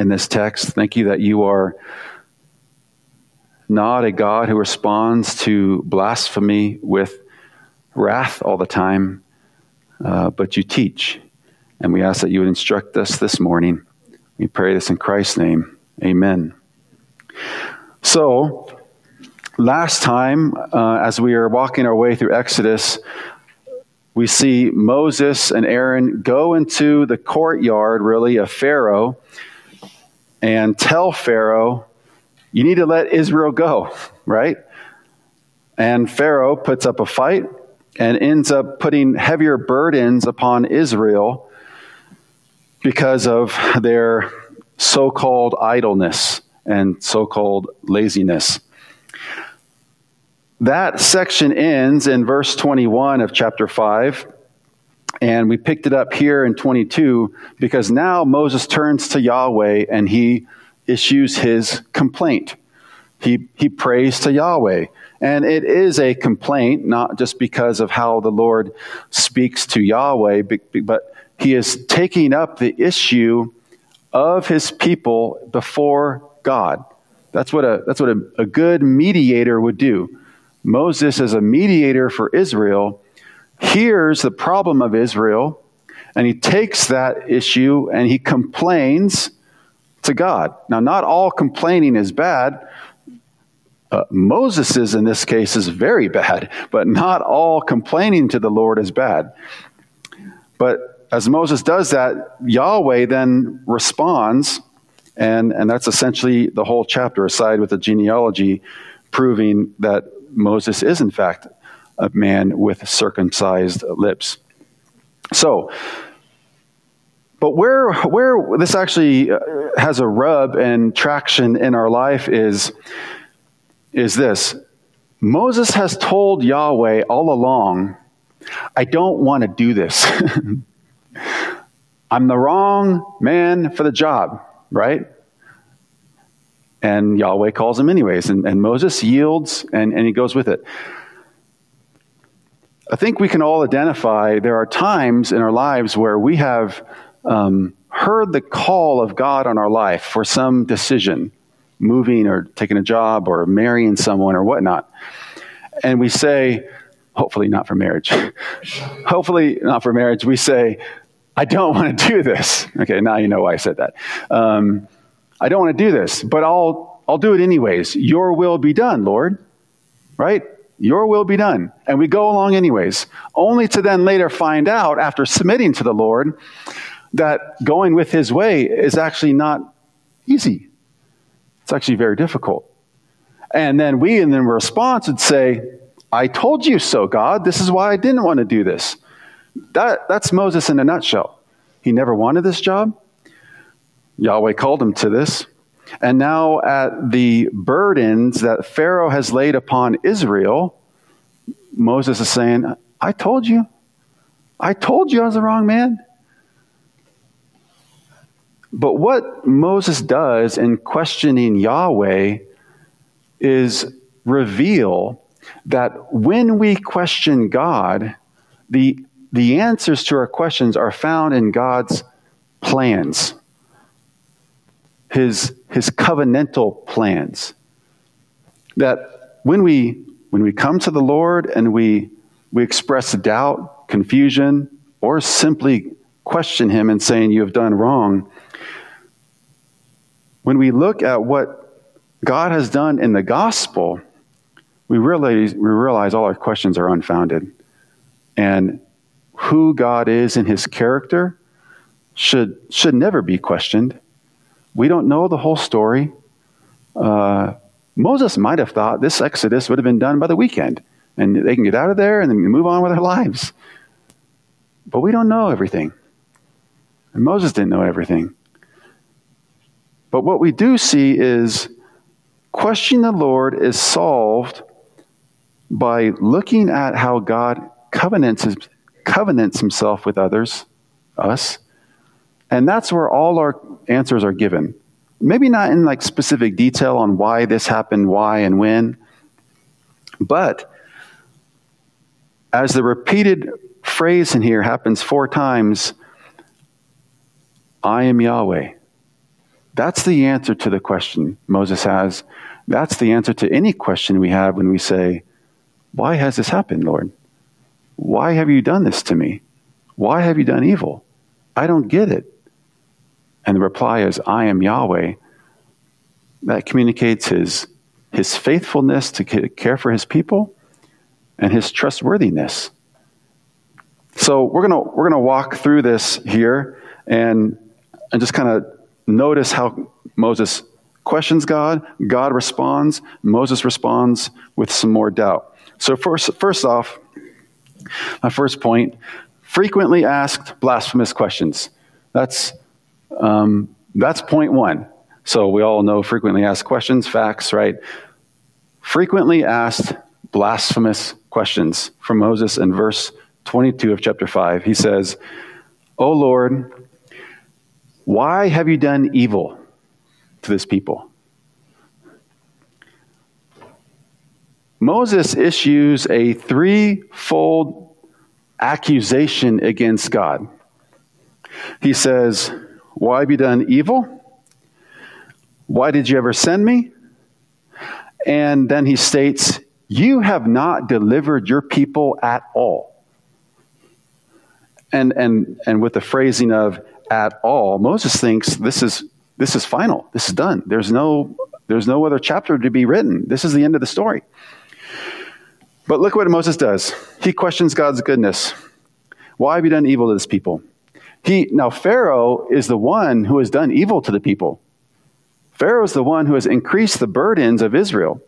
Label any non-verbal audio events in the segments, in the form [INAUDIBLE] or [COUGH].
in this text. Thank you that you are not a God who responds to blasphemy with wrath all the time, uh, but you teach. And we ask that you would instruct us this morning. We pray this in Christ's name. Amen. So, last time, uh, as we are walking our way through Exodus, we see Moses and Aaron go into the courtyard, really, of Pharaoh and tell Pharaoh, you need to let Israel go, right? And Pharaoh puts up a fight and ends up putting heavier burdens upon Israel because of their so called idleness and so called laziness. That section ends in verse 21 of chapter 5. And we picked it up here in 22 because now Moses turns to Yahweh and he issues his complaint. He, he prays to Yahweh. And it is a complaint, not just because of how the Lord speaks to Yahweh, but he is taking up the issue of his people before God. That's what a, that's what a, a good mediator would do. Moses, is a mediator for Israel, hears the problem of Israel and he takes that issue and he complains to God. Now, not all complaining is bad. Uh, Moses's, in this case, is very bad, but not all complaining to the Lord is bad. But as Moses does that, Yahweh then responds, and, and that's essentially the whole chapter, aside with the genealogy proving that Moses is, in fact, a man with circumcised lips. So, but where, where this actually uh, has a rub and traction in our life is, is this Moses has told Yahweh all along, I don't want to do this. [LAUGHS] I'm the wrong man for the job, right? And Yahweh calls him anyways. And, and Moses yields and, and he goes with it. I think we can all identify there are times in our lives where we have um, heard the call of God on our life for some decision, moving or taking a job or marrying someone or whatnot. And we say, hopefully not for marriage, [LAUGHS] hopefully not for marriage, we say, I don't want to do this. Okay, now you know why I said that. Um, I don't want to do this, but I'll, I'll do it anyways. Your will be done, Lord. Right? Your will be done. And we go along anyways, only to then later find out, after submitting to the Lord, that going with his way is actually not easy. It's actually very difficult. And then we, in response, would say, I told you so, God. This is why I didn't want to do this. That, that's Moses in a nutshell. He never wanted this job. Yahweh called him to this. And now, at the burdens that Pharaoh has laid upon Israel, Moses is saying, I told you. I told you I was the wrong man. But what Moses does in questioning Yahweh is reveal that when we question God, the, the answers to our questions are found in God's plans his, his covenantal plans. That when we, when we come to the Lord and we, we express doubt, confusion, or simply question him and saying, You have done wrong, when we look at what God has done in the gospel, we realize, we realize all our questions are unfounded. And who God is in his character should, should never be questioned. We don't know the whole story. Uh, Moses might have thought this exodus would have been done by the weekend, and they can get out of there and move on with their lives. But we don't know everything. And Moses didn't know everything. But what we do see is questioning the Lord is solved by looking at how God covenants, covenants himself with others, us, and that's where all our answers are given. Maybe not in like specific detail on why this happened, why and when, but as the repeated phrase in here happens four times, I am Yahweh. That's the answer to the question Moses has. That's the answer to any question we have when we say, Why has this happened, Lord? Why have you done this to me? Why have you done evil? I don't get it. And the reply is, I am Yahweh. That communicates his, his faithfulness to care for his people and his trustworthiness. So we're gonna we're gonna walk through this here and and just kind of notice how Moses questions God, God responds, Moses responds with some more doubt. So first first off, my first point, frequently asked blasphemous questions. That's um, that's point one. So we all know frequently asked questions, facts, right? Frequently asked blasphemous questions from Moses in verse 22 of chapter 5. He says, O Lord, why have you done evil to this people? Moses issues a threefold accusation against God. He says, Why have you done evil? Why did you ever send me? And then he states, You have not delivered your people at all. And, and, and with the phrasing of at all, Moses thinks this is, this is final. This is done. There's no, there's no other chapter to be written. This is the end of the story. But look what Moses does. He questions God's goodness. Why have you done evil to this people? He, now, Pharaoh is the one who has done evil to the people. Pharaoh is the one who has increased the burdens of Israel.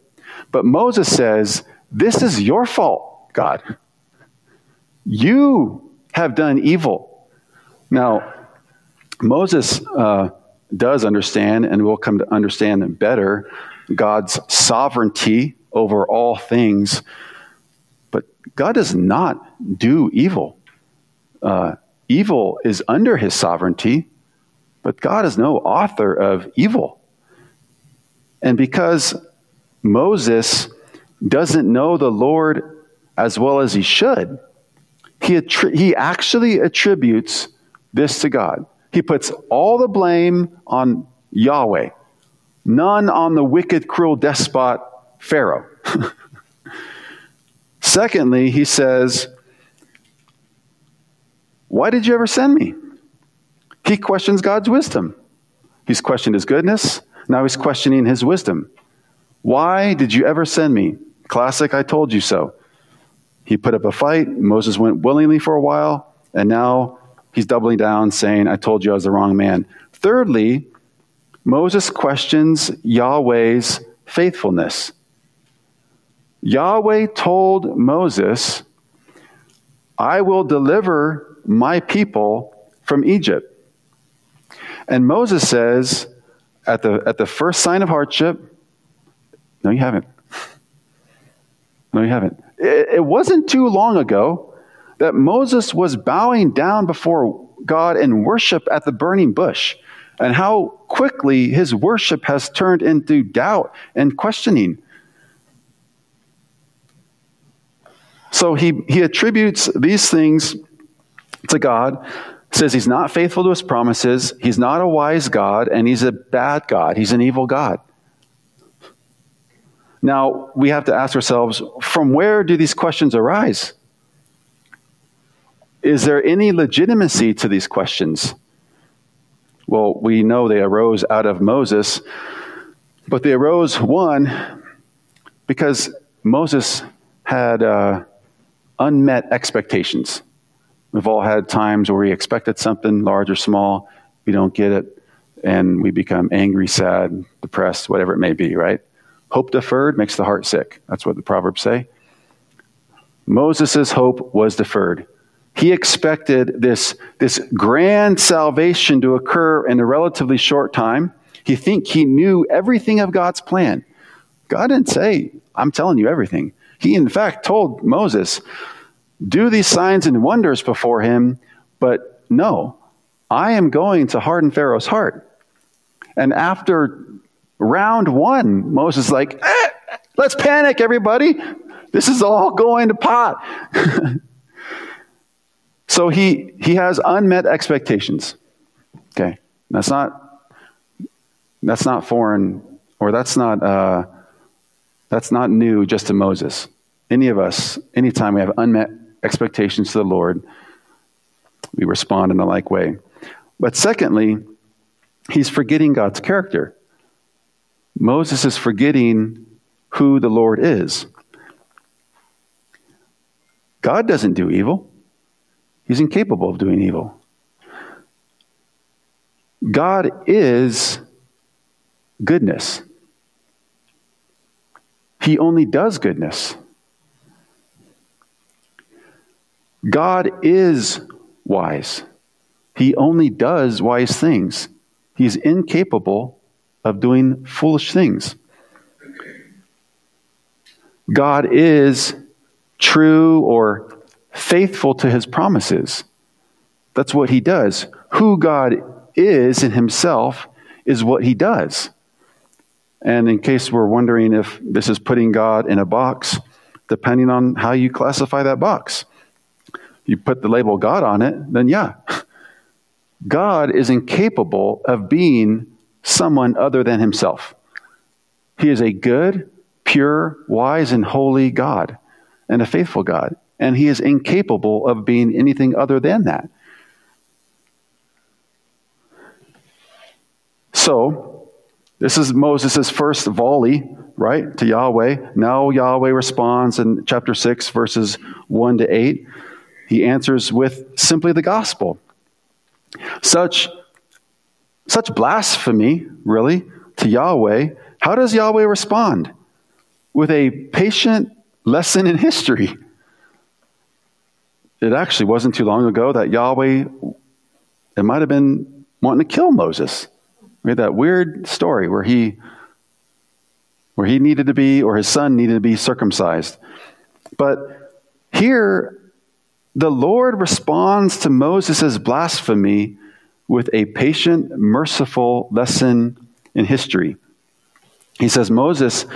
But Moses says, This is your fault, God. You have done evil. Now, Moses uh, does understand, and will come to understand better, God's sovereignty over all things. But God does not do evil. Uh, evil is under his sovereignty, but God is no author of evil. And because Moses doesn't know the Lord as well as he should, he, attri- he actually attributes this to God. He puts all the blame on Yahweh, none on the wicked, cruel despot Pharaoh. [LAUGHS] Secondly, he says, Why did you ever send me? He questions God's wisdom. He's questioned his goodness. Now he's questioning his wisdom. Why did you ever send me? Classic, I told you so. He put up a fight. Moses went willingly for a while, and now he's doubling down, saying, I told you I was the wrong man. Thirdly, Moses questions Yahweh's faithfulness. Yahweh told Moses, I will deliver my people from Egypt. And Moses says, at the, at the first sign of hardship, no, you haven't. No, you haven't. It, it wasn't too long ago that Moses was bowing down before God in worship at the burning bush, and how quickly his worship has turned into doubt and questioning. So he, he attributes these things to God, says he's not faithful to his promises, he's not a wise God, and he's a bad God. He's an evil God. Now, we have to ask ourselves from where do these questions arise? Is there any legitimacy to these questions? Well, we know they arose out of Moses, but they arose, one, because Moses had uh, unmet expectations. We've all had times where we expected something, large or small, we don't get it, and we become angry, sad, depressed, whatever it may be, right? Hope deferred makes the heart sick. That's what the Proverbs say. Moses' hope was deferred. He expected this, this grand salvation to occur in a relatively short time. He think he knew everything of God's plan. God didn't say, I'm telling you everything. He, in fact, told Moses, do these signs and wonders before him, but no, I am going to harden Pharaoh's heart. And after Round one, Moses is like, eh, let's panic, everybody. This is all going to pot. [LAUGHS] so he, he has unmet expectations. Okay, that's not That's not foreign, or that's not, uh, that's not new just to Moses. Any of us, anytime we have unmet expectations to the Lord, we respond in a like way. But secondly, he's forgetting God's character. Moses is forgetting who the Lord is. God doesn't do evil, he's incapable of doing evil. God is goodness. He only does goodness. God is wise. He only does wise things. He's incapable of doing foolish things. God is true or faithful to his promises. That's what he does. Who God is in himself is what he does. And in case we're wondering if this is putting God in a box, depending on how you classify that box, you put the label God on it, then yeah, God is incapable of being someone other than himself. He is a good, pure, wise, and holy God and a faithful God. And he is incapable of being anything other than that. So, this is Moses' first volley, right, to Yahweh. Now Yahweh responds in chapter 6, verses 1 to 8. He answers with simply the gospel. Such, such blasphemy, really, to Yahweh. How does Yahweh respond? With a patient lesson in history. It actually wasn't too long ago that Yahweh, it might have been wanting to kill Moses. We had that weird story where he where he needed to be or his son needed to be circumcised. But here the Lord responds to Moses' blasphemy with a patient, merciful lesson in history. He says, Moses,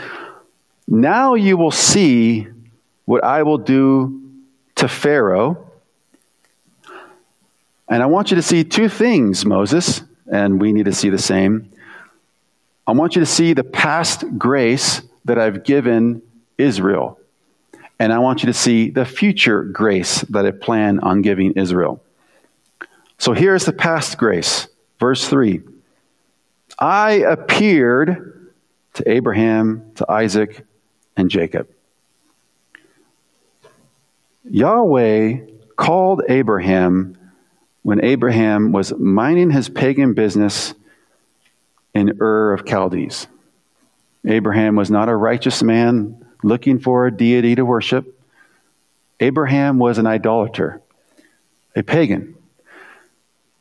now you will see what I will do to Pharaoh. And I want you to see two things, Moses, and we need to see the same. I want you to see the past grace that I've given Israel. And I want you to see the future grace that I plan on giving Israel. So here's the past grace. Verse 3 I appeared to Abraham, to Isaac, and Jacob. Yahweh called Abraham when Abraham was minding his pagan business in Ur of Chaldees. Abraham was not a righteous man looking for a deity to worship. Abraham was an idolater, a pagan.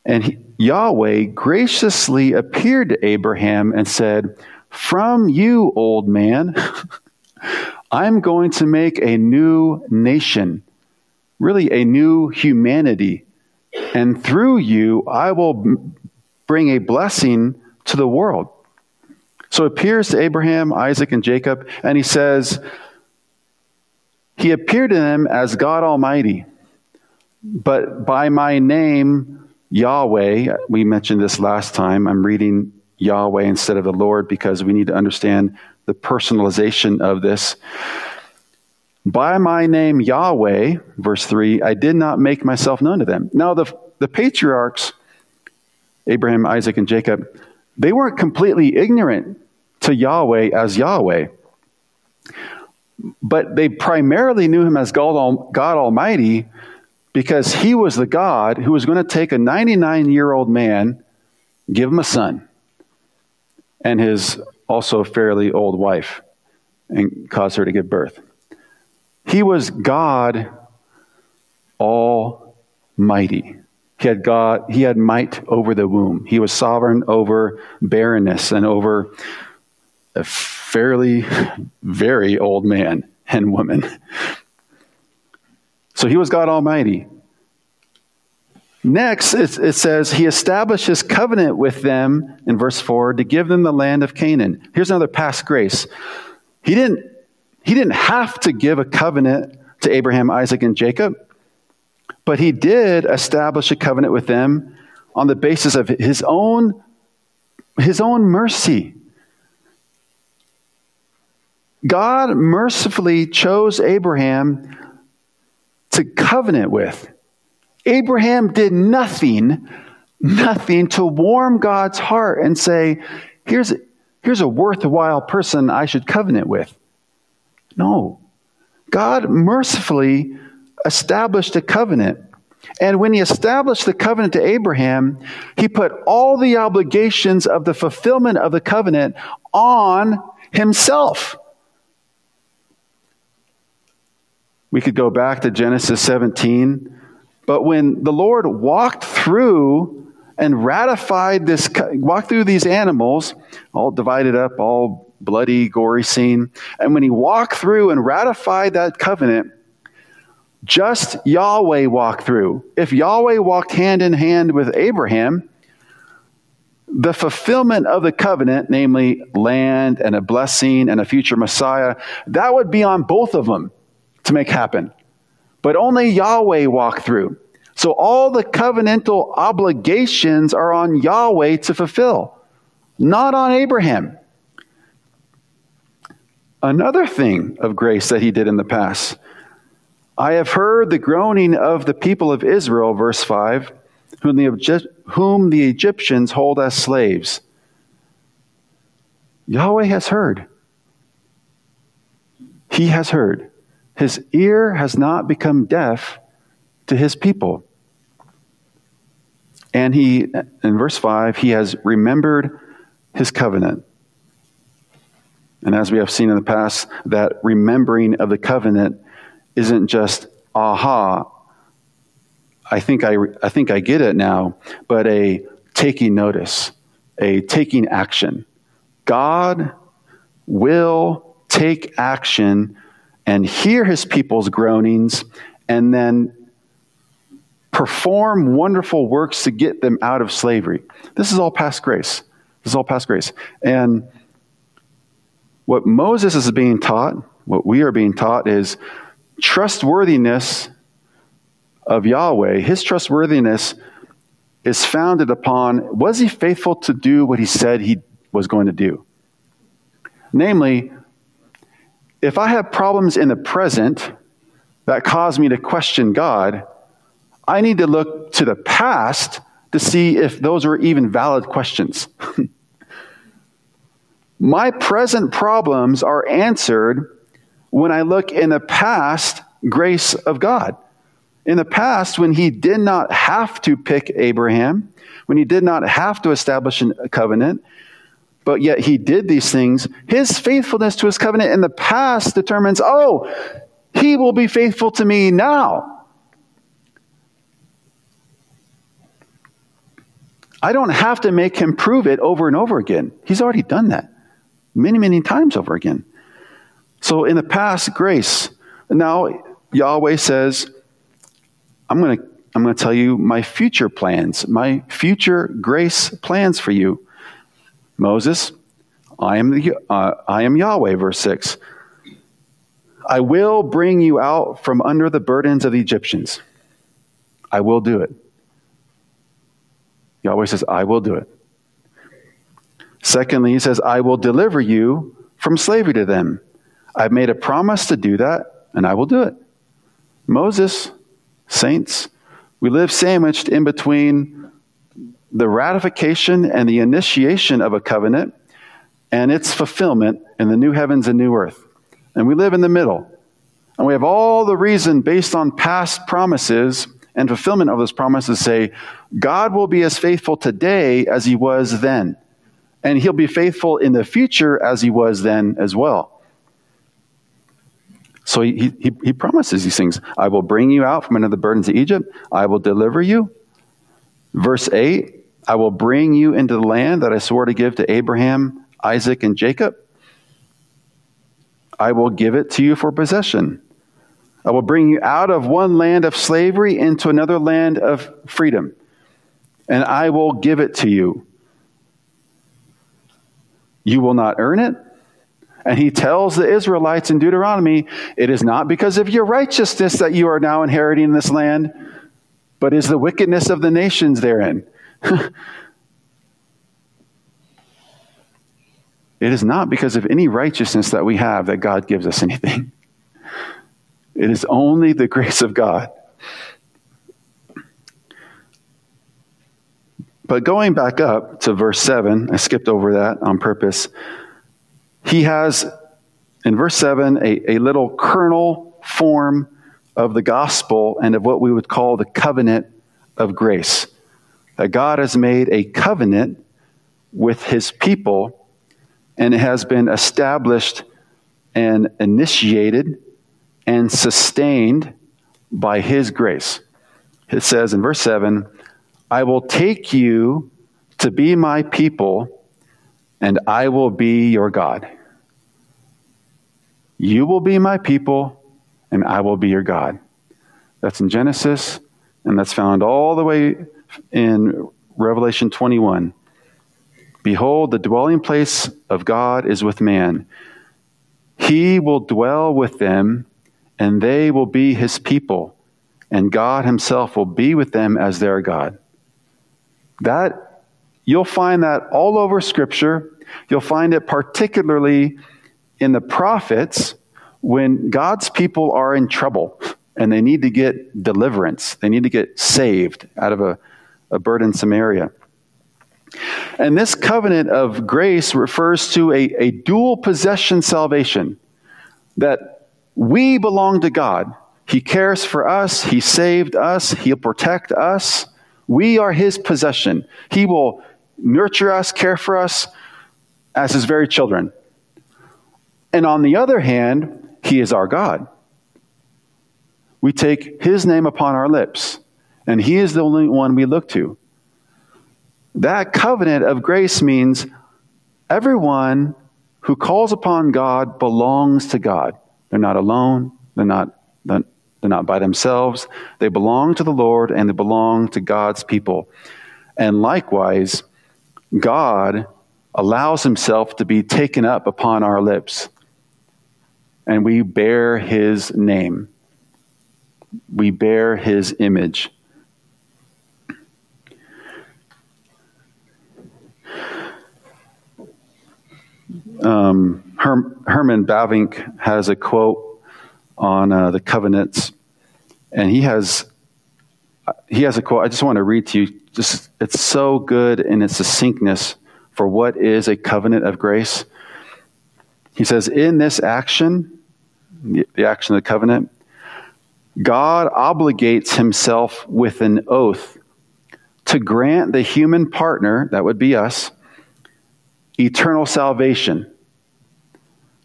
And he, Yahweh graciously appeared to Abraham and said, From you, old man, [LAUGHS] I'm going to make a new nation, really a new humanity. And through you, I will bring a blessing to the world. So appears to Abraham, Isaac, and Jacob, and he says, He appeared to them as God Almighty, but by my name, Yahweh, we mentioned this last time. I'm reading Yahweh instead of the Lord because we need to understand the personalization of this. By my name Yahweh, verse 3, I did not make myself known to them. Now, the, the patriarchs, Abraham, Isaac, and Jacob, they weren't completely ignorant to Yahweh as Yahweh. But they primarily knew him as God, God Almighty because he was the God who was going to take a 99 year old man, give him a son, and his also fairly old wife, and cause her to give birth. He was God Almighty. He had God, he had might over the womb. He was sovereign over barrenness and over a fairly very old man and woman. So he was God Almighty. Next, it, says, He established His covenant with them in verse 4 to give them the land of Canaan. Here's another past grace. He didn't, he didn't have to give a covenant to Abraham, Isaac, and Jacob. But he did establish a covenant with them on the basis of his own his own mercy. God mercifully chose Abraham to covenant with. Abraham did nothing, nothing to warm God's heart and say, here's, here's a worthwhile person I should covenant with. No. God mercifully established a covenant. And when he established the covenant to Abraham, he put all the obligations of the fulfillment of the covenant on himself. We could go back to Genesis 17. But when the Lord walked through and ratified this, walked through these animals, all divided up, all bloody, gory scene, and when he walked through and ratified that covenant, just Yahweh walked through. If Yahweh walked hand in hand with Abraham, the fulfillment of the covenant, namely land and a blessing and a future Messiah, that would be on both of them to make happen. But only Yahweh walked through. So all the covenantal obligations are on Yahweh to fulfill, not on Abraham. Another thing of grace that he did in the past. I have heard the groaning of the people of Israel, verse 5, whom the, whom the Egyptians hold as slaves. Yahweh has heard. He has heard. His ear has not become deaf to his people. And he, in verse 5, he has remembered his covenant. And as we have seen in the past, that remembering of the covenant isn't just, aha, I think I, I think I get it now, but a taking notice, a taking action. God will take action and hear his people's groanings and then perform wonderful works to get them out of slavery. This is all past grace. This is all past grace. And what Moses is being taught, what we are being taught, is trustworthiness of Yahweh. His trustworthiness is founded upon was he faithful to do what he said he was going to do? Namely, if I have problems in the present that cause me to question God, I need to look to the past to see if those are even valid questions. [LAUGHS] My present problems are answered when I look in the past grace of God. In the past, when he did not have to pick Abraham, when he did not have to establish a covenant, but yet he did these things. His faithfulness to his covenant in the past determines, oh, he will be faithful to me now. I don't have to make him prove it over and over again. He's already done that many, many times over again. So in the past, grace. Now, Yahweh says, I'm going to I'm going to tell you my future plans, my future grace plans for you. Moses, I am, the, uh, I am Yahweh, verse 6. I will bring you out from under the burdens of the Egyptians. I will do it. Yahweh says, I will do it. Secondly, he says, I will deliver you from slavery to them. I've made a promise to do that, and I will do it. Moses, saints, we live sandwiched in between the ratification and the initiation of a covenant and its fulfillment in the new heavens and new earth. And we live in the middle. And we have all the reason based on past promises and fulfillment of those promises to say, God will be as faithful today as he was then. And he'll be faithful in the future as he was then as well. So he, he, he promises these things. I will bring you out from under the burdens of Egypt. I will deliver you. Verse 8 I will bring you into the land that I swore to give to Abraham, Isaac, and Jacob. I will give it to you for possession. I will bring you out of one land of slavery into another land of freedom, and I will give it to you. You will not earn it. And he tells the Israelites in Deuteronomy, it is not because of your righteousness that you are now inheriting this land, but is the wickedness of the nations therein. [LAUGHS] it is not because of any righteousness that we have that God gives us anything. It is only the grace of God. But going back up to verse 7, I skipped over that on purpose. He has, in verse 7, a, a little kernel form of the gospel and of what we would call the covenant of grace. That God has made a covenant with his people, and it has been established and initiated and sustained by his grace. It says in verse 7 I will take you to be my people, and I will be your God. You will be my people, and I will be your God. That's in Genesis, and that's found all the way in Revelation 21. Behold, the dwelling place of God is with man. He will dwell with them, and they will be his people, and God himself will be with them as their God. That you'll find that all over scripture. You'll find it particularly in the prophets when God's people are in trouble and they need to get deliverance. They need to get saved out of a, a burdensome area. And this covenant of grace refers to a, a dual possession salvation that we belong to God. He cares for us, He saved us, He'll protect us. We are His possession. He will nurture us, care for us as His very children. And on the other hand, He is our God. We take His name upon our lips, and He is the only one we look to. That covenant of grace means everyone who calls upon God belongs to God. They're not alone, they're not, they're not by themselves. They belong to the Lord and they belong to God's people. And likewise, God allows himself to be taken up upon our lips. And we bear his name. We bear his image. Um, Herm, Herman Bavinck has a quote on uh, the covenants, and he has he has a quote. I just want to read to you. Just it's so good in its succinctness for what is a covenant of grace. He says, in this action, the, the action of the covenant, God obligates himself with an oath to grant the human partner, that would be us, eternal salvation.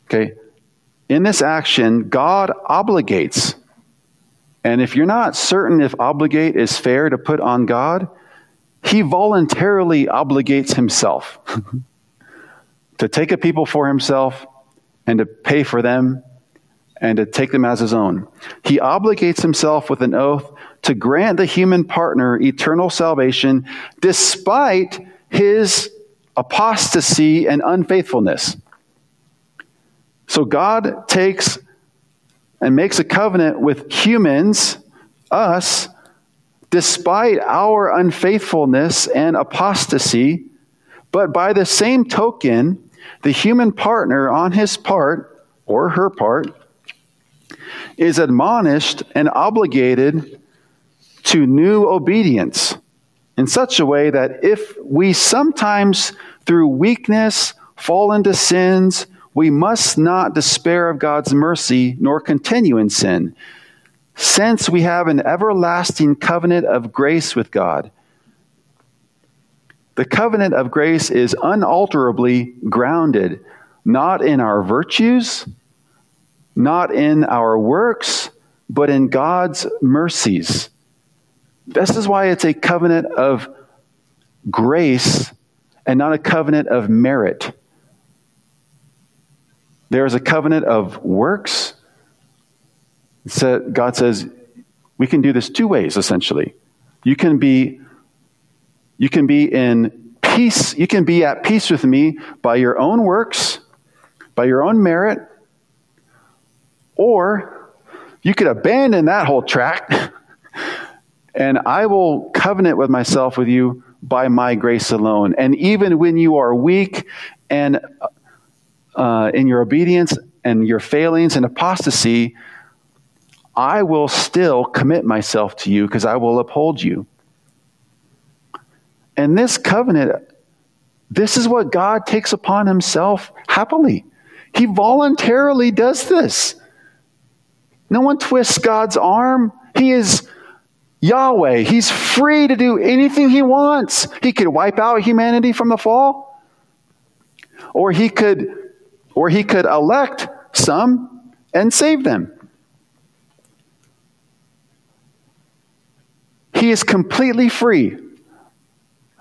Okay? In this action, God obligates. And if you're not certain if obligate is fair to put on God, he voluntarily obligates himself [LAUGHS] to take a people for himself and to pay for them and to take them as his own. He obligates himself with an oath to grant the human partner eternal salvation despite his apostasy and unfaithfulness. So God takes and makes a covenant with humans, us, despite our unfaithfulness and apostasy. But by the same token, the human partner on his part or her part is admonished and obligated to new obedience in such a way that if we sometimes, through weakness, fall into sins, we must not despair of God's mercy nor continue in sin, since we have an everlasting covenant of grace with God. The covenant of grace is unalterably grounded not in our virtues, not in our works, but in God's mercies. This is why it's a covenant of grace and not a covenant of merit. There is a covenant of works. So God says we can do this two ways, essentially. You can be you can be in peace, you can be at peace with me by your own works, by your own merit, or you could abandon that whole track and I will covenant with myself with you by my grace alone. And even when you are weak and uh, in your obedience and your failings and apostasy, I will still commit myself to you because I will uphold you. And this covenant, this is what God takes upon himself happily. He voluntarily does this. No one twists God's arm. He is Yahweh. He's free to do anything he wants. He could wipe out humanity from the fall, or he could or he could elect some and save them. He is completely free.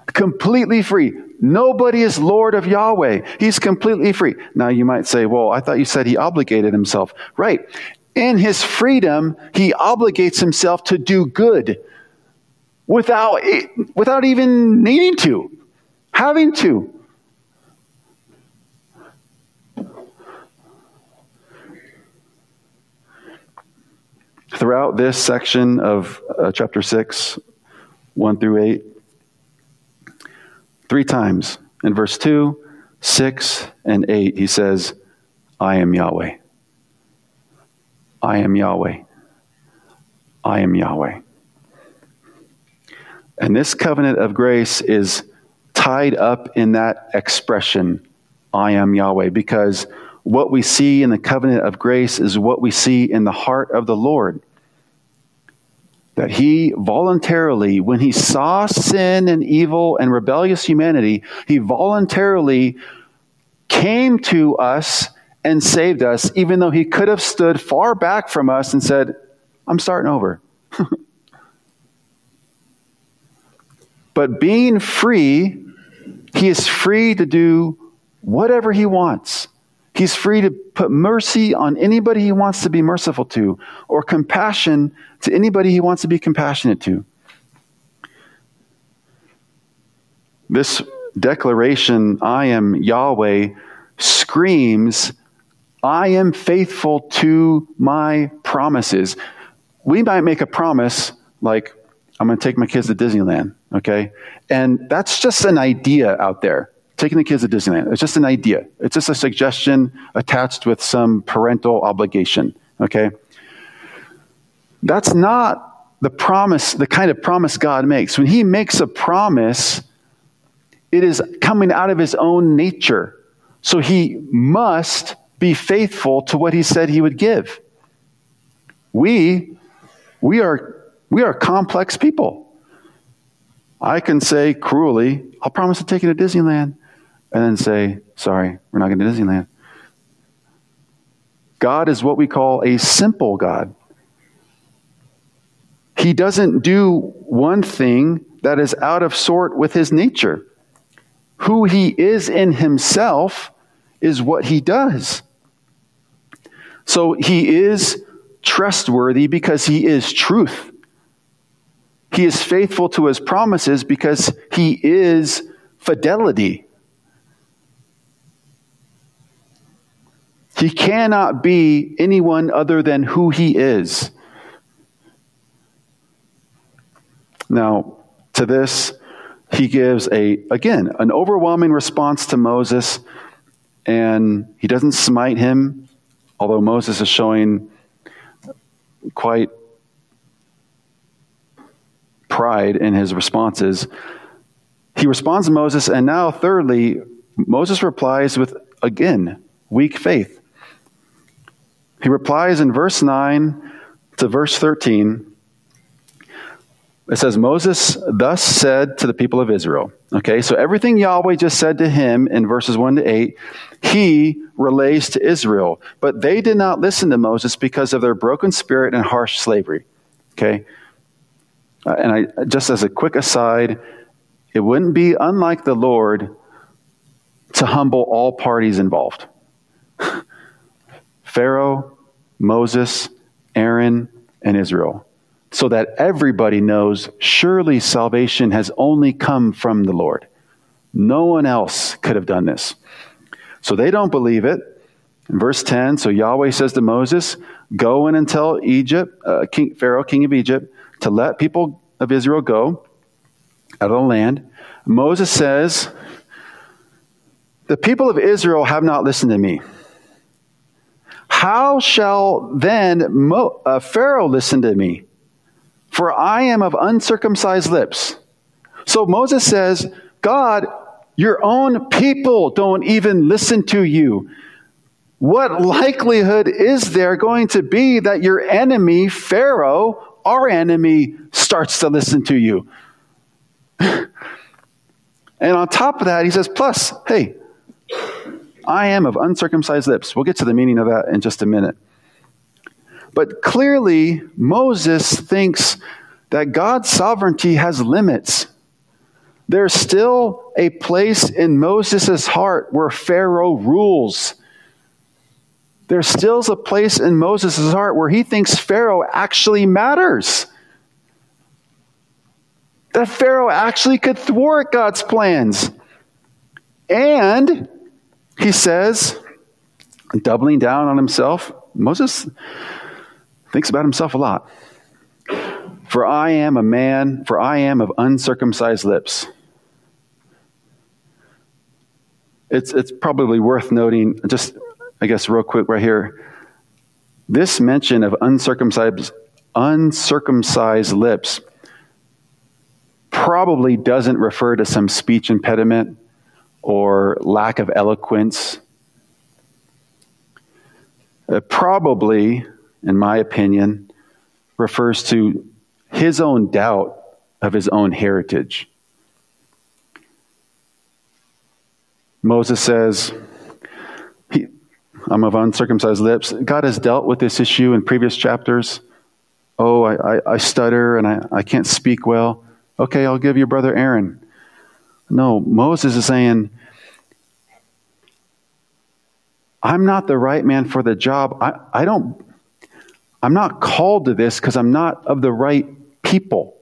Completely free. Nobody is Lord of Yahweh. He's completely free. Now you might say, well, I thought you said he obligated himself. Right. In his freedom, he obligates himself to do good without, without even needing to, having to. Throughout this section of uh, chapter 6, 1 through 8, three times in verse 2, 6, and 8, he says, I am Yahweh. I am Yahweh. I am Yahweh. And this covenant of grace is tied up in that expression, I am Yahweh, because what we see in the covenant of grace is what we see in the heart of the Lord. That he voluntarily, when he saw sin and evil and rebellious humanity, he voluntarily came to us and saved us, even though he could have stood far back from us and said, I'm starting over. [LAUGHS] but being free, he is free to do whatever he wants. He's free to put mercy on anybody he wants to be merciful to, or compassion to anybody he wants to be compassionate to. This declaration, I am Yahweh, screams, I am faithful to my promises. We might make a promise like, I'm going to take my kids to Disneyland, okay? And that's just an idea out there taking the kids to Disneyland. It's just an idea. It's just a suggestion attached with some parental obligation, okay? That's not the promise, the kind of promise God makes. When He makes a promise, it is coming out of His own nature. So He must be faithful to what He said He would give. We, we are, we are complex people. I can say cruelly, I'll promise to take you to Disneyland and then say, sorry, we're not going to Disneyland. God is what we call a simple God. He doesn't do one thing that is out of sort with his nature. Who he is in himself is what he does. So he is trustworthy because he is truth. He is faithful to his promises because he is fidelity. He cannot be anyone other than who he is. Now, to this, he gives a, again, an overwhelming response to Moses, and he doesn't smite him, although Moses is showing quite pride in his responses. He responds to Moses, and now, thirdly, Moses replies with, again, weak faith. He replies in verse 9 to verse 13. It says, Moses thus said to the people of Israel. Okay, so everything Yahweh just said to him in verses 1 to 8, he relays to Israel. But they did not listen to Moses because of their broken spirit and harsh slavery. Okay, uh, and I, just as a quick aside, it wouldn't be unlike the Lord to humble all parties involved. [LAUGHS] Pharaoh, Moses, Aaron, and Israel, so that everybody knows surely salvation has only come from the Lord. No one else could have done this. So they don't believe it. In verse 10, so Yahweh says to Moses, Go in and tell Egypt, uh, king, Pharaoh, king of Egypt, to let people of Israel go out of the land. Moses says, The people of Israel have not listened to me. How shall then Mo- uh, Pharaoh listen to me? For I am of uncircumcised lips. So Moses says, God, your own people don't even listen to you. What likelihood is there going to be that your enemy, Pharaoh, our enemy, starts to listen to you? [LAUGHS] and on top of that, he says, plus, hey, I am of uncircumcised lips. We'll get to the meaning of that in just a minute. But clearly, Moses thinks that God's sovereignty has limits. There's still a place in Moses' heart where Pharaoh rules. There still is a place in Moses' heart where he thinks Pharaoh actually matters. That Pharaoh actually could thwart God's plans. And he says, doubling down on himself, Moses thinks about himself a lot. For I am a man, for I am of uncircumcised lips. It's, it's probably worth noting, just I guess, real quick right here. This mention of uncircumcised, uncircumcised lips probably doesn't refer to some speech impediment or lack of eloquence. It probably, in my opinion, refers to his own doubt of his own heritage. Moses says, I'm of uncircumcised lips. God has dealt with this issue in previous chapters. Oh, I, I, I stutter and I, I can't speak well. Okay, I'll give you brother Aaron. No, Moses is saying, I'm not the right man for the job. I, I don't, I'm not called to this because I'm not of the right people.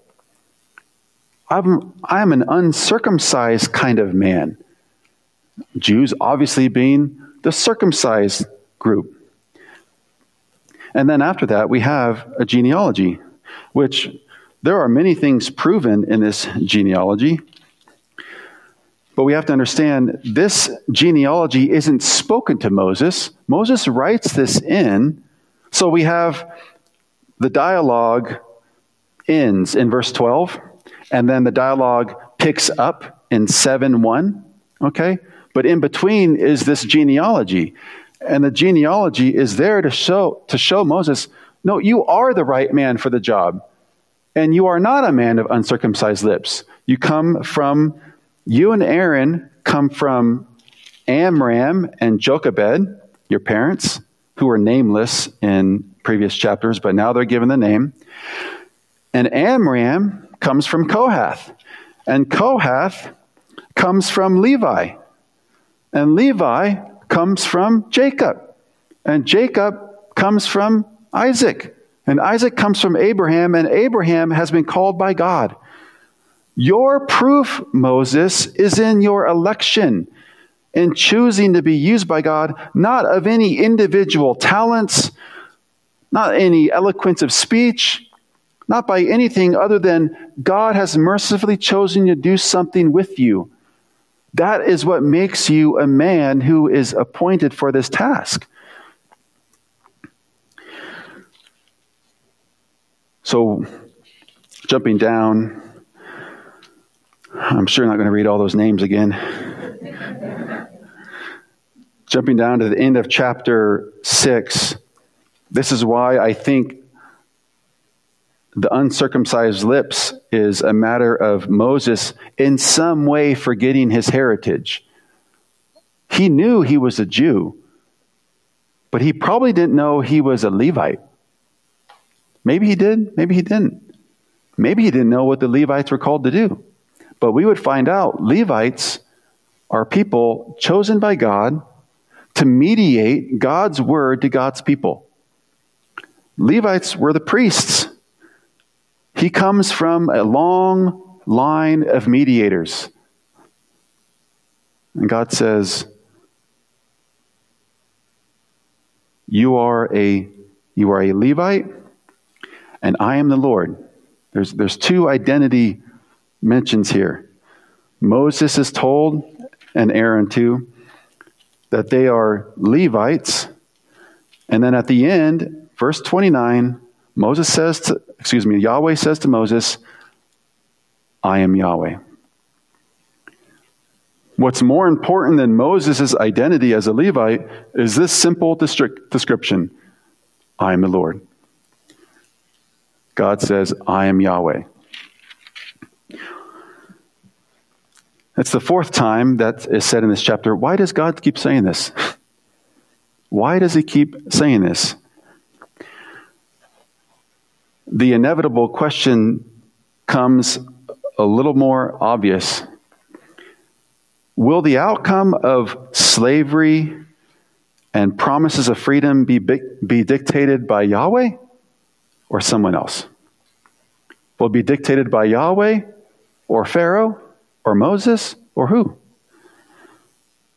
I'm, I'm an uncircumcised kind of man. Jews obviously being the circumcised group. And then after that, we have a genealogy, which there are many things proven in this genealogy. But we have to understand this genealogy isn't spoken to Moses. Moses writes this in. So we have the dialogue ends in verse 12, and then the dialogue picks up in 7 1. Okay? But in between is this genealogy. And the genealogy is there to show, to show Moses no, you are the right man for the job. And you are not a man of uncircumcised lips. You come from you and Aaron come from Amram and Jochebed, your parents, who were nameless in previous chapters, but now they're given the name. And Amram comes from Kohath. And Kohath comes from Levi. And Levi comes from Jacob. And Jacob comes from Isaac. And Isaac comes from Abraham, and Abraham has been called by God. Your proof, Moses, is in your election, in choosing to be used by God, not of any individual talents, not any eloquence of speech, not by anything other than God has mercifully chosen to do something with you. That is what makes you a man who is appointed for this task. So, jumping down I'm sure not going to read all those names again. Jumping down to the end of chapter 6, this is why I think the uncircumcised lips is a matter of Moses in some way forgetting his heritage. He knew he was a Jew, but he probably didn't know he was a Levite. Maybe he did, maybe he didn't. Maybe he didn't know what the Levites were called to do. But we would find out Levites are people chosen by God to mediate God's word to God's people. Levites were the priests. He comes from a long line of mediators. And God says, You are a you are a Levite, and I am the Lord. There's, there's two identity mentions here. Moses is told, and Aaron too, that they are Levites. And then at the end, verse 29, Moses says to, excuse me, Yahweh says to Moses, I am Yahweh. What's more important than Moses' identity as a Levite is this simple description I am the Lord. God says, I am Yahweh. It's the fourth time that is said in this chapter. Why does God keep saying this? Why does he keep saying this? The inevitable question comes a little more obvious. Will the outcome of slavery and promises of freedom be, be dictated by Yahweh or someone else? Will be dictated by Yahweh or Pharaoh or Moses or who?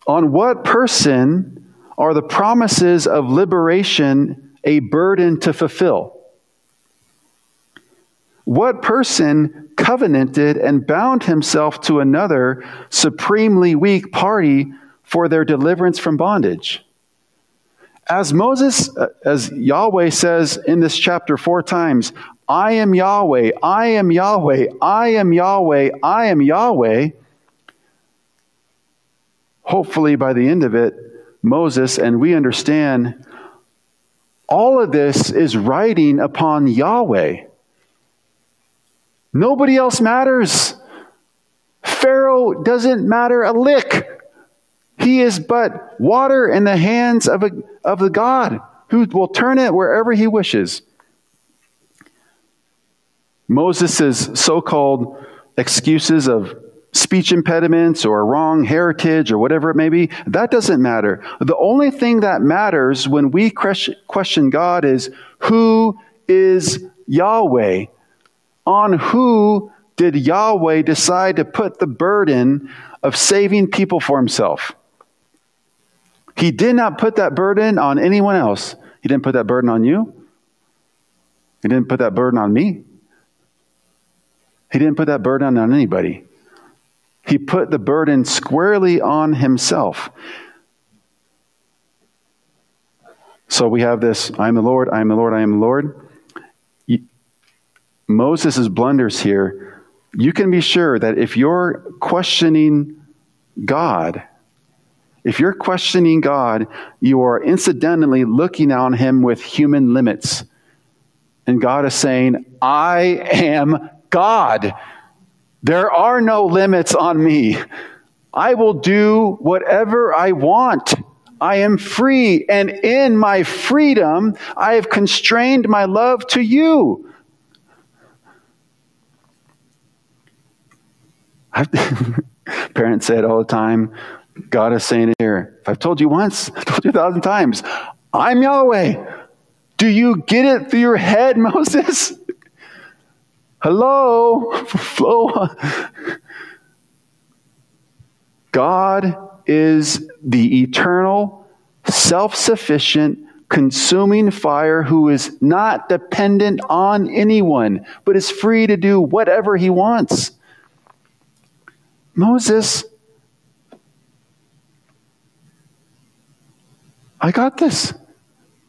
On what person are the promises of liberation a burden to fulfill? What person covenanted and bound himself to another supremely weak party for their deliverance from bondage? As Moses, uh, as Yahweh says in this chapter four times, I am Yahweh, I am Yahweh, I am Yahweh, I am Yahweh. Hopefully, by the end of it, Moses and we understand all of this is writing upon Yahweh. Nobody else matters. Pharaoh doesn't matter a lick. He is but water in the hands of, a, of the God who will turn it wherever he wishes. Moses' so called excuses of speech impediments or wrong heritage or whatever it may be, that doesn't matter. The only thing that matters when we question God is who is Yahweh? On who did Yahweh decide to put the burden of saving people for himself? He did not put that burden on anyone else. He didn't put that burden on you. He didn't put that burden on me. He didn't put that burden on anybody. He put the burden squarely on himself. So we have this I am the Lord, I am the Lord, I am the Lord. Moses' blunders here, you can be sure that if you're questioning God, if you're questioning God, you are incidentally looking on him with human limits. And God is saying, I am God. There are no limits on me. I will do whatever I want. I am free, and in my freedom, I have constrained my love to you. [LAUGHS] parents say it all the time. God is saying here. If I've told you once, [LAUGHS] I've told you a thousand times, I'm Yahweh. Do you get it through your head, [LAUGHS] Moses? Hello? Flow. God is the eternal, self sufficient, consuming fire who is not dependent on anyone, but is free to do whatever he wants. Moses, I got this.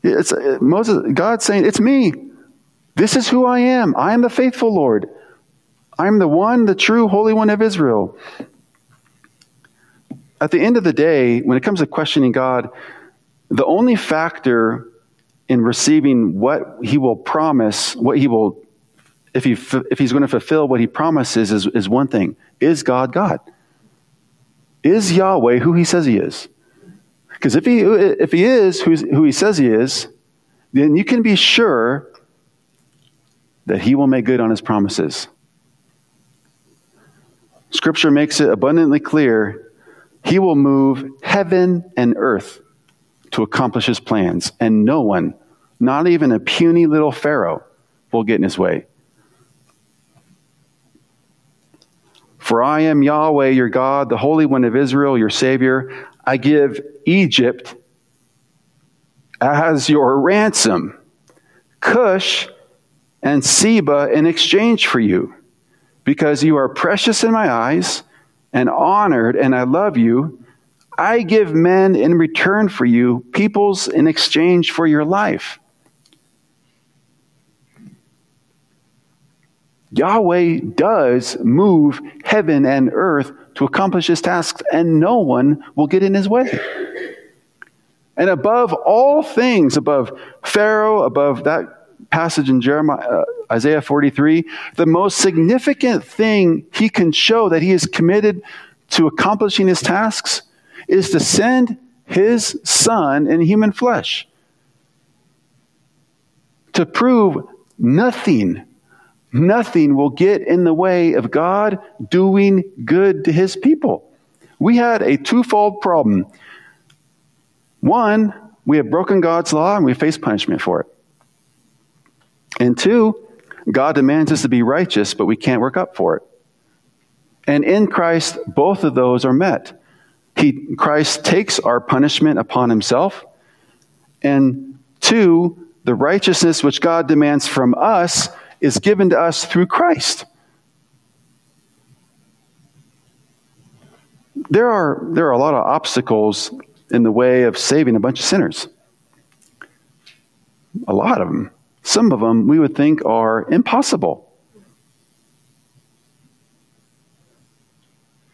It's uh, Moses, God saying, It's me. This is who I am. I am the faithful Lord. I am the one, the true Holy One of Israel. At the end of the day, when it comes to questioning God, the only factor in receiving what He will promise, what He will, if, he, if He's going to fulfill what He promises, is, is one thing Is God God? Is Yahweh who He says He is? Because if he, if he is who he says he is, then you can be sure that he will make good on his promises. Scripture makes it abundantly clear he will move heaven and earth to accomplish his plans, and no one, not even a puny little Pharaoh, will get in his way. For I am Yahweh, your God, the Holy One of Israel, your Savior. I give Egypt as your ransom, Cush and Seba in exchange for you, because you are precious in my eyes and honored, and I love you. I give men in return for you, peoples in exchange for your life. Yahweh does move heaven and earth to accomplish his tasks, and no one will get in his way. And above all things, above Pharaoh, above that passage in Jeremiah, uh, Isaiah 43, the most significant thing he can show that he is committed to accomplishing his tasks is to send his son in human flesh to prove nothing Nothing will get in the way of God doing good to his people. We had a twofold problem. One, we have broken God's law and we face punishment for it. And two, God demands us to be righteous, but we can't work up for it. And in Christ, both of those are met. He, Christ takes our punishment upon himself. And two, the righteousness which God demands from us is given to us through Christ. There are, there are a lot of obstacles in the way of saving a bunch of sinners. A lot of them. Some of them we would think are impossible.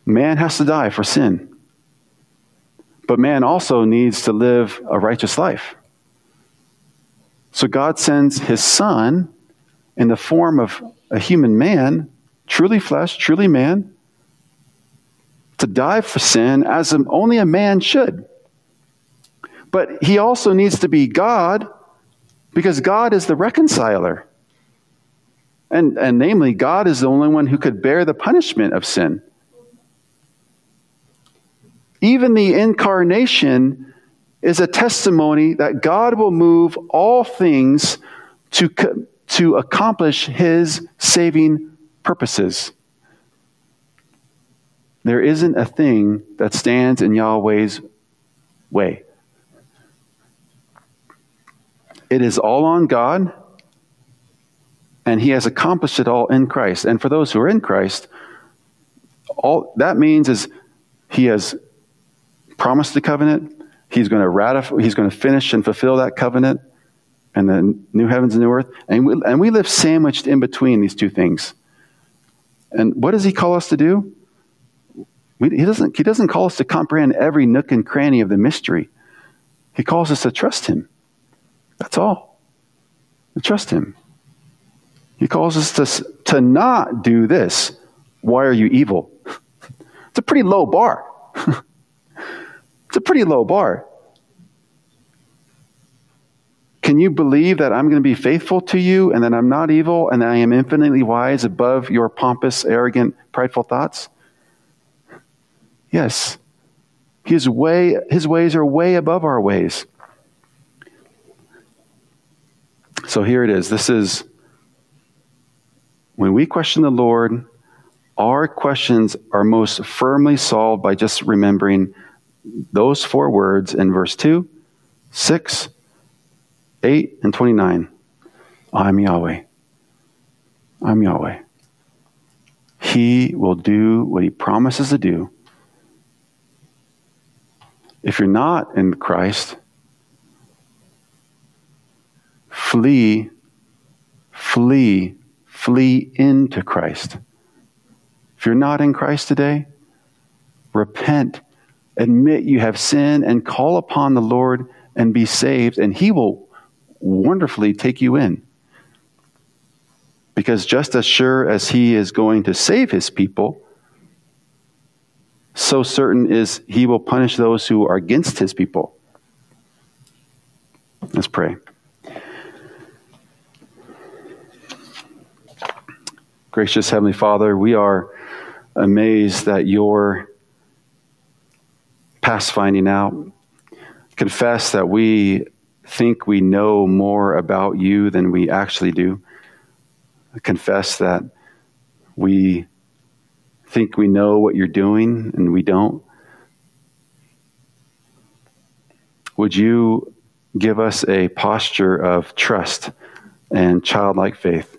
Man has to die for sin. But man also needs to live a righteous life. So God sends his son in the form of a human man, truly flesh, truly man, to die for sin as only a man should. But he also needs to be God because God is the reconciler. And, and namely, God is the only one who could bear the punishment of sin. Even the incarnation is a testimony that God will move all things to, to accomplish his saving purposes. There isn't a thing that stands in Yahweh's way. It is all on God, and He has accomplished it all in Christ. And for those who are in Christ, all that means is He has promised the covenant. He's going to ratify. He's going to finish and fulfill that covenant and the new heavens and new earth. And we, and we live sandwiched in between these two things. And what does he call us to do? We, he, doesn't, he doesn't call us to comprehend every nook and cranny of the mystery. He calls us to trust him. That's all. To trust him. He calls us to, to not do this. Why are you evil? [LAUGHS] It's a pretty low bar. [LAUGHS] it's a pretty low bar. Can you believe that I'm going to be faithful to you and that I'm not evil and that I am infinitely wise above your pompous, arrogant, prideful thoughts? Yes. His, way, his ways are way above our ways. So here it is. This is when we question the Lord, our questions are most firmly solved by just remembering those four words in verse 2, 6, 8 and 29. I'm Yahweh. I'm Yahweh. He will do what he promises to do. If you're not in Christ, flee, flee, flee into Christ. If you're not in Christ today, repent, admit you have sinned, and call upon the Lord and be saved, and He will wonderfully take you in. Because just as sure as he is going to save his people, so certain is he will punish those who are against his people. Let's pray. Gracious Heavenly Father, we are amazed that your past finding out. Confess that we think we know more about you than we actually do. Confess that we think we know what you're doing and we don't. Would you give us a posture of trust and childlike faith?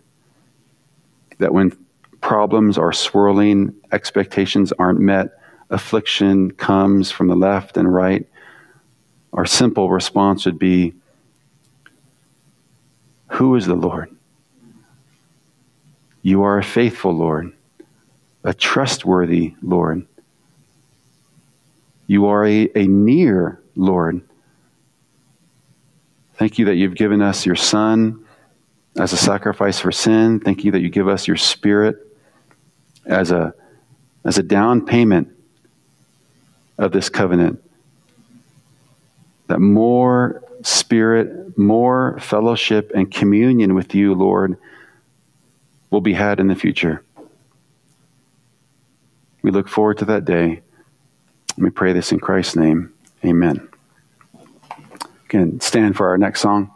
That when problems are swirling, expectations aren't met, affliction comes from the left and right, our simple response would be, Who is the Lord? You are a faithful Lord, a trustworthy Lord. You are a, a near Lord. Thank you that you've given us your Son as a sacrifice for sin. Thank you that you give us your Spirit as a, as a down payment of this covenant. That more Spirit, more fellowship and communion with you, Lord, will be had in the future. We look forward to that day. We pray this in Christ's name. Amen. Can stand for our next song.